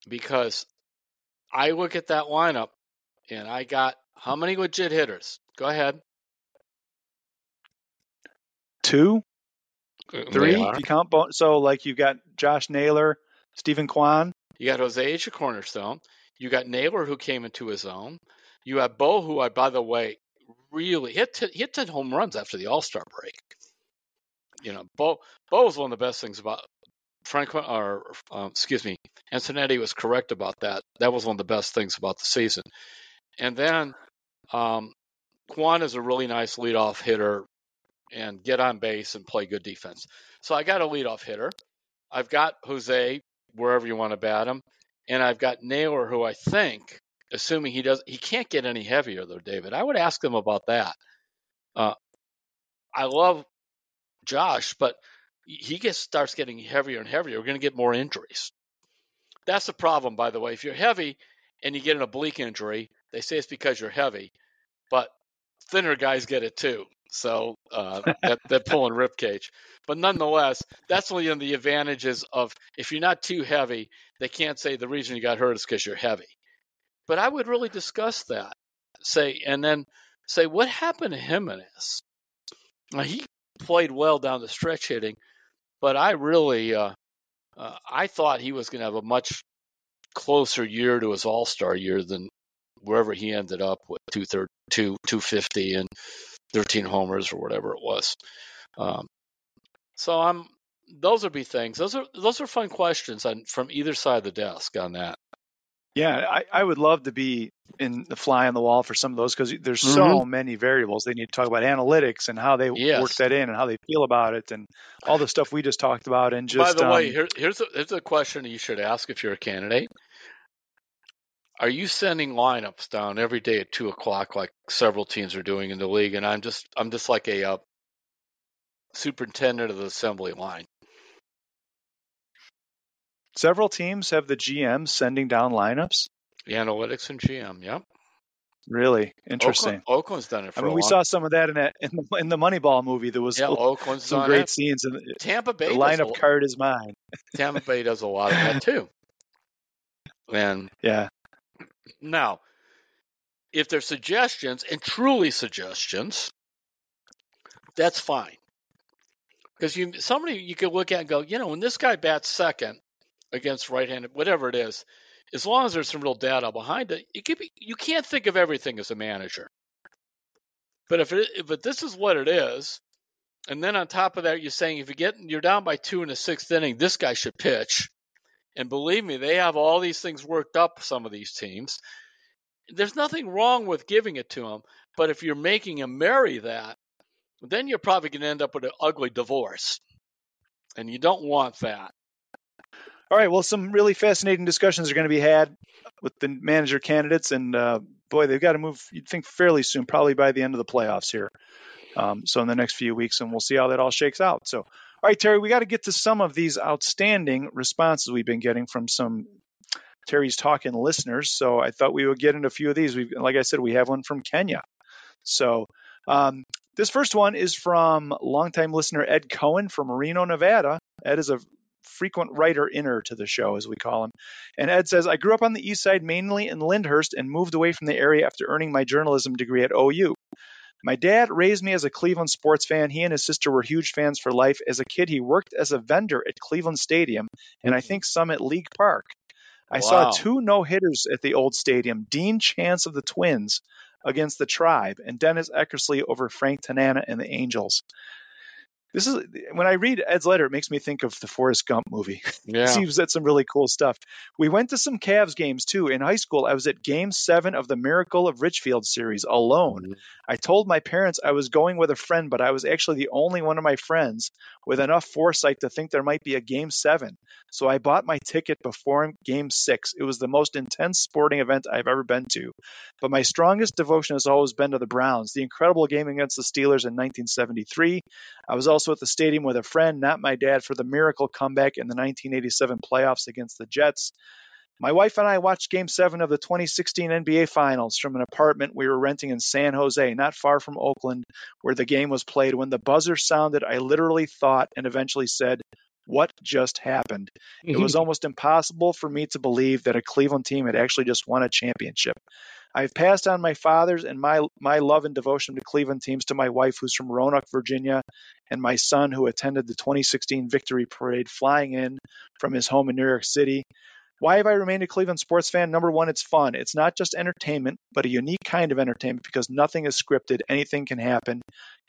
because I look at that lineup and I got how many legit hitters? Go ahead. Two, uh, three. If you count, Bo- so like you've got Josh Naylor, Steven Kwan. You got Jose as your cornerstone. You got Naylor who came into his own. You have Bo, who I, by the way, really hit t- hit ten home runs after the All Star break. You know, Bo Bo was one of the best things about Frank or um, excuse me, Antonetti was correct about that. That was one of the best things about the season. And then um, Kwan is a really nice leadoff hitter and get on base and play good defense. So I got a leadoff hitter. I've got Jose wherever you want to bat him, and I've got Naylor, who I think, assuming he does, he can't get any heavier though, David. I would ask him about that. Uh, I love Josh, but he gets starts getting heavier and heavier. We're going to get more injuries. That's the problem, by the way. If you're heavy and you get an oblique injury, they say it's because you're heavy, but thinner guys get it too. So uh, that, they're pulling rib cage. But nonetheless, that's one of the advantages of if you're not too heavy, they can't say the reason you got hurt is because you're heavy. But I would really discuss that. Say and then say what happened to Giménez. Now he played well down the stretch hitting, but I really, uh, uh, I thought he was going to have a much closer year to his All Star year than wherever he ended up with two thirty two, 250 and 13 homers or whatever it was. Um, so I'm those would be things. Those are those are fun questions on, from either side of the desk on that. Yeah, I, I would love to be in the fly on the wall for some of those because there's so mm-hmm. many variables. They need to talk about analytics and how they yes. work that in and how they feel about it and all the stuff we just talked about. And just by the um, way, here, here's a, here's a question you should ask if you're a candidate. Are you sending lineups down every day at two o'clock like several teams are doing in the league? And I'm just I'm just like a uh, superintendent of the assembly line. Several teams have the GM sending down lineups. The analytics and GM, yep. Really interesting. Oakland, Oakland's done it. I mean, we long. saw some of that in that in the, in the Moneyball movie. There was yeah, Oakland's some great it. scenes. And Tampa Bay. The lineup a, card is mine. Tampa Bay does a lot of that too. And yeah. Now, if they're suggestions and truly suggestions, that's fine. Because you somebody you could look at and go, you know, when this guy bats second, against right-handed, whatever it is, as long as there's some real data behind it, it be, you can't think of everything as a manager. But if it, if this is what it is, and then on top of that, you're saying if you get you're down by two in the sixth inning, this guy should pitch. And believe me, they have all these things worked up. Some of these teams, there's nothing wrong with giving it to him. But if you're making him marry that, then you're probably going to end up with an ugly divorce, and you don't want that. All right. Well, some really fascinating discussions are going to be had with the manager candidates, and uh, boy, they've got to move. You'd think fairly soon, probably by the end of the playoffs here. Um, so in the next few weeks, and we'll see how that all shakes out. So, all right, Terry, we got to get to some of these outstanding responses we've been getting from some Terry's talking listeners. So I thought we would get into a few of these. We, like I said, we have one from Kenya. So um, this first one is from longtime listener Ed Cohen from Reno, Nevada. Ed is a frequent writer inner to the show, as we call him. And Ed says, I grew up on the east side, mainly in Lyndhurst, and moved away from the area after earning my journalism degree at OU. My dad raised me as a Cleveland sports fan. He and his sister were huge fans for life. As a kid, he worked as a vendor at Cleveland Stadium and I mm-hmm. think some at League Park. I wow. saw two no hitters at the old stadium Dean Chance of the Twins against the Tribe and Dennis Eckersley over Frank Tanana and the Angels this is when I read Ed's letter, it makes me think of the Forrest Gump movie. Yeah. Seems that some really cool stuff. We went to some Cavs games too. In high school, I was at game seven of the Miracle of Richfield series alone. Mm-hmm. I told my parents I was going with a friend, but I was actually the only one of my friends with enough foresight to think there might be a game seven. So I bought my ticket before game six. It was the most intense sporting event I've ever been to. But my strongest devotion has always been to the Browns. The incredible game against the Steelers in 1973. I was also also at the stadium with a friend, not my dad, for the miracle comeback in the 1987 playoffs against the Jets. My wife and I watched Game 7 of the 2016 NBA Finals from an apartment we were renting in San Jose, not far from Oakland, where the game was played. When the buzzer sounded, I literally thought and eventually said, What just happened? It was almost impossible for me to believe that a Cleveland team had actually just won a championship. I've passed on my father's and my my love and devotion to Cleveland teams to my wife, who's from Roanoke, Virginia, and my son, who attended the 2016 Victory Parade, flying in from his home in New York City. Why have I remained a Cleveland sports fan? Number one, it's fun. It's not just entertainment, but a unique kind of entertainment because nothing is scripted. Anything can happen.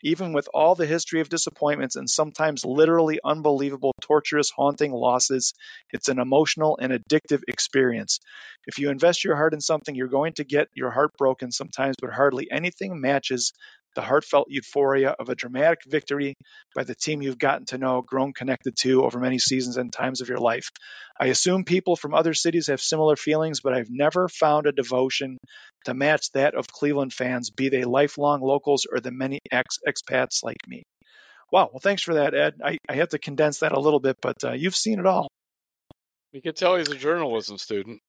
Even with all the history of disappointments and sometimes literally unbelievable, torturous, haunting losses, it's an emotional and addictive experience. If you invest your heart in something, you're going to get your heart broken sometimes, but hardly anything matches the heartfelt euphoria of a dramatic victory by the team you've gotten to know, grown connected to over many seasons and times of your life. I assume people from other cities have similar feelings, but I've never found a devotion to match that of Cleveland fans, be they lifelong locals or the many ex expats like me. Wow. Well, thanks for that, Ed. I, I have to condense that a little bit, but uh, you've seen it all. You can tell he's a journalism student.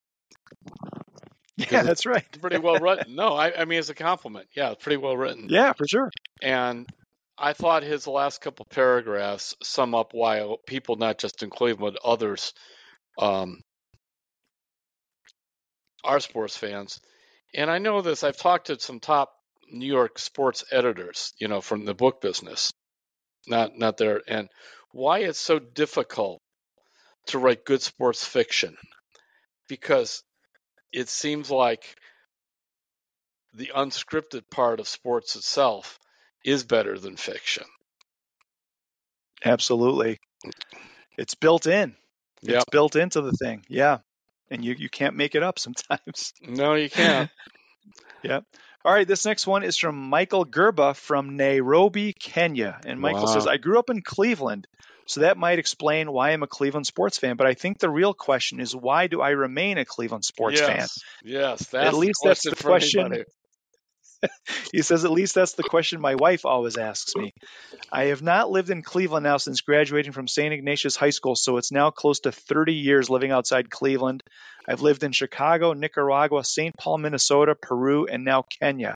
Yeah, that's right. pretty well written. No, I, I mean it's a compliment. Yeah, pretty well written. Yeah, for sure. And I thought his last couple paragraphs sum up why people, not just in Cleveland, others, um, are sports fans. And I know this. I've talked to some top New York sports editors, you know, from the book business, not not there. And why it's so difficult to write good sports fiction because it seems like the unscripted part of sports itself is better than fiction. Absolutely. It's built in. Yep. It's built into the thing. Yeah. And you, you can't make it up sometimes. No, you can't. yeah. All right, this next one is from Michael Gerba from Nairobi, Kenya. And Michael Wow. says, I grew up in Cleveland, so that might explain why I'm a Cleveland sports fan. But I think the real question is why do I remain a Cleveland sports fan? yes. Yes, that's least the that's the question. anybody. He says, at least that's the question my wife always asks me. I have not lived in Cleveland now since graduating from St. Ignatius High School, so it's now close to 30 years living outside Cleveland. I've lived in Chicago, Nicaragua, St. Paul, Minnesota, Peru, and now Kenya.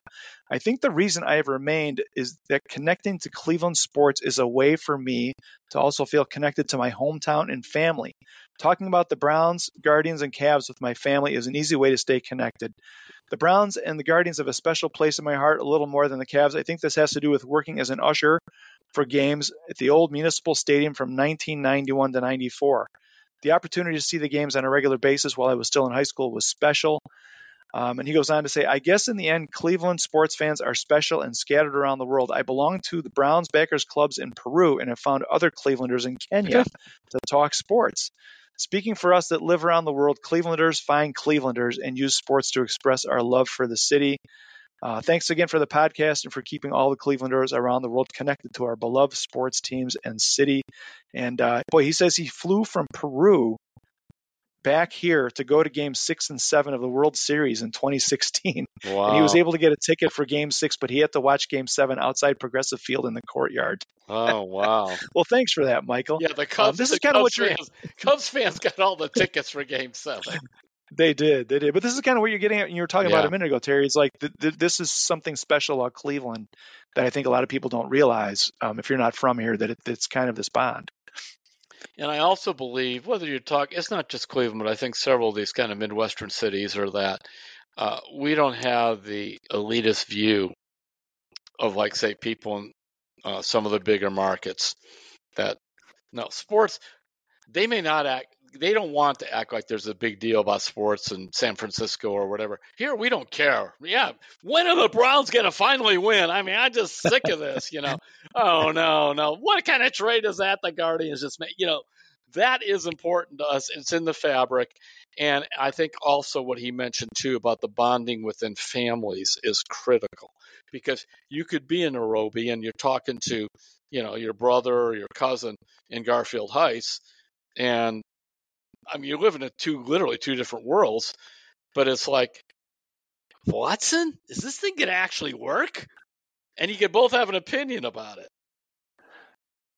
I think the reason I have remained is that connecting to Cleveland sports is a way for me to also feel connected to my hometown and family. Talking about the Browns, Guardians, and Cavs with my family is an easy way to stay connected. The Browns and the Guardians have a special place in my heart, a little more than the Cavs. I think this has to do with working as an usher for games at the old Municipal Stadium from 1991 to 94. The opportunity to see the games on a regular basis while I was still in high school was special. Um, and he goes on to say, I guess in the end, Cleveland sports fans are special and scattered around the world. I belong to the Browns backers clubs in Peru and have found other Clevelanders in Kenya to talk sports. Speaking for us that live around the world, Clevelanders find Clevelanders and use sports to express our love for the city. Uh, thanks again for the podcast and for keeping all the Clevelanders around the world connected to our beloved sports teams and city. And uh, boy, he says he flew from Peru back here to go to game six and seven of the World Series in 2016. Wow. And he was able to get a ticket for game six, but he had to watch game seven outside Progressive Field in the courtyard. oh, wow. Well, thanks for that, Michael. Yeah, the Cubs, this the is kinda what you're- fans, Cubs fans got all the tickets for game seven. They did, they did. But this is kind of what you're getting at, and you were talking about a minute ago, Terry. It's like th- th- this is something special about Cleveland that I think a lot of people don't realize um, if you're not from here that it, it's kind of this bond. And I also believe, whether you talk, it's not just Cleveland, but I think several of these kind of Midwestern cities are that uh, we don't have the elitist view of, like, say, people in uh, some of the bigger markets that, no, sports, they may not act, they don't want to act like there's a big deal about sports in San Francisco or whatever. Here, we don't care. Yeah, when are the Browns going to finally win? I mean, I'm just sick of this, you know. Oh, no, no. What kind of trade is that the Guardians just made? You know, that is important to us. It's in the fabric. And I think also what he mentioned too about the bonding within families is critical because you could be in Nairobi and you're talking to, you know, your brother or your cousin in Garfield Heights, and I mean, you live in two, literally two different worlds, but it's like, Watson, is this thing going to actually work? And you can both have an opinion about it.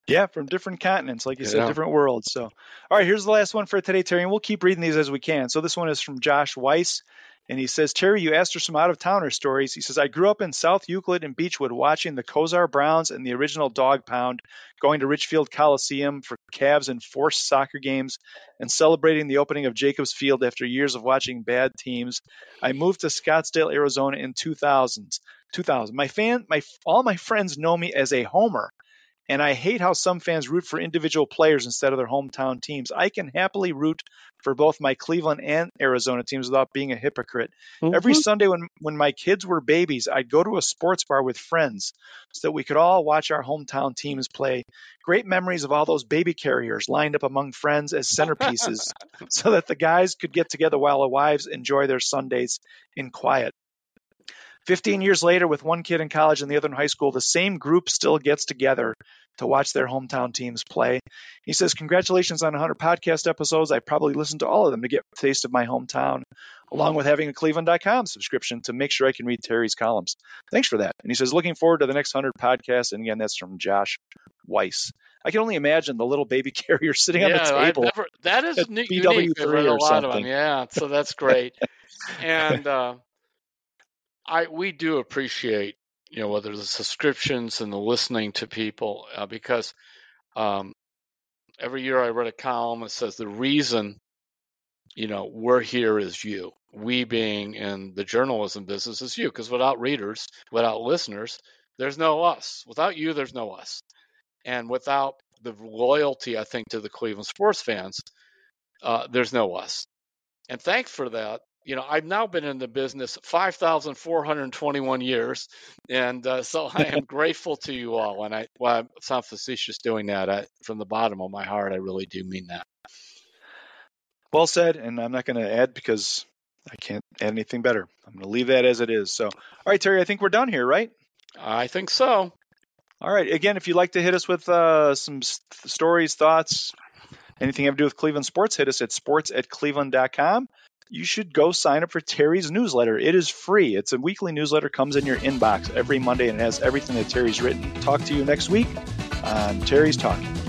Yeah, from different continents, like you said, different worlds. So, all right, here's the last one for today, Terry, and we'll keep reading these as we can. So, this one is from Josh Weiss, and he says, Terry, you asked for some out of towner stories. He says, I grew up in South Euclid and Beechwood watching the Kosar Browns and the original Dog Pound, going to Richfield Coliseum for Cavs and Force soccer games, and celebrating the opening of Jacobs Field after years of watching bad teams. I moved to Scottsdale, Arizona in 2000s. 2000. My fan, my all my friends know me as a homer and I hate how some fans root for individual players instead of their hometown teams. I can happily root for both my Cleveland and Arizona teams without being a hypocrite. Every mm-hmm. Sunday when when my kids were babies, I'd go to a sports bar with friends so that we could all watch our hometown teams play. Great memories of all those baby carriers lined up among friends as centerpieces so that the guys could get together while the wives enjoy their Sundays in quiet. 15 years later, with one kid in college and the other in high school, the same group still gets together to watch their hometown teams play. He says, Congratulations on 100 podcast episodes. I probably listened to all of them to get a taste of my hometown, along with having a Cleveland.com subscription to make sure I can read Terry's columns. Thanks for that. And he says, Looking forward to the next 100 podcasts. And again, that's from Josh Weiss. I can only imagine the little baby carrier sitting on the table. never, that is at ne- BW3 unique. I've read a lot of them. Yeah, so that's great. and uh, I we do appreciate you know whether the subscriptions and the listening to people uh, because um, every year I read a column that says the reason you know we're here is you. We being in the journalism business is you because without readers, without listeners, there's no us. Without you, there's no us. And without the loyalty I think to the Cleveland sports fans, uh, there's no us. And thanks for that. You know, I've now been in the business 5,421 years, and uh, so I am grateful to you all. And I, well, I sound facetious doing that. I, from the bottom of my heart, I really do mean that. Well said, and I'm not going to add because I can't add anything better. I'm going to leave that as it is. So, all right, Terry, I think we're done here, right? I think so. All right. Again, if you'd like to hit us with uh, some stories, thoughts, anything have to do with Cleveland sports, hit us at sports at cleveland.com. You should go sign up for Terry's newsletter. It is free. It's a weekly newsletter, comes in your inbox every Monday, and it has everything that Terry's written. Talk to you next week on Terry's Talking.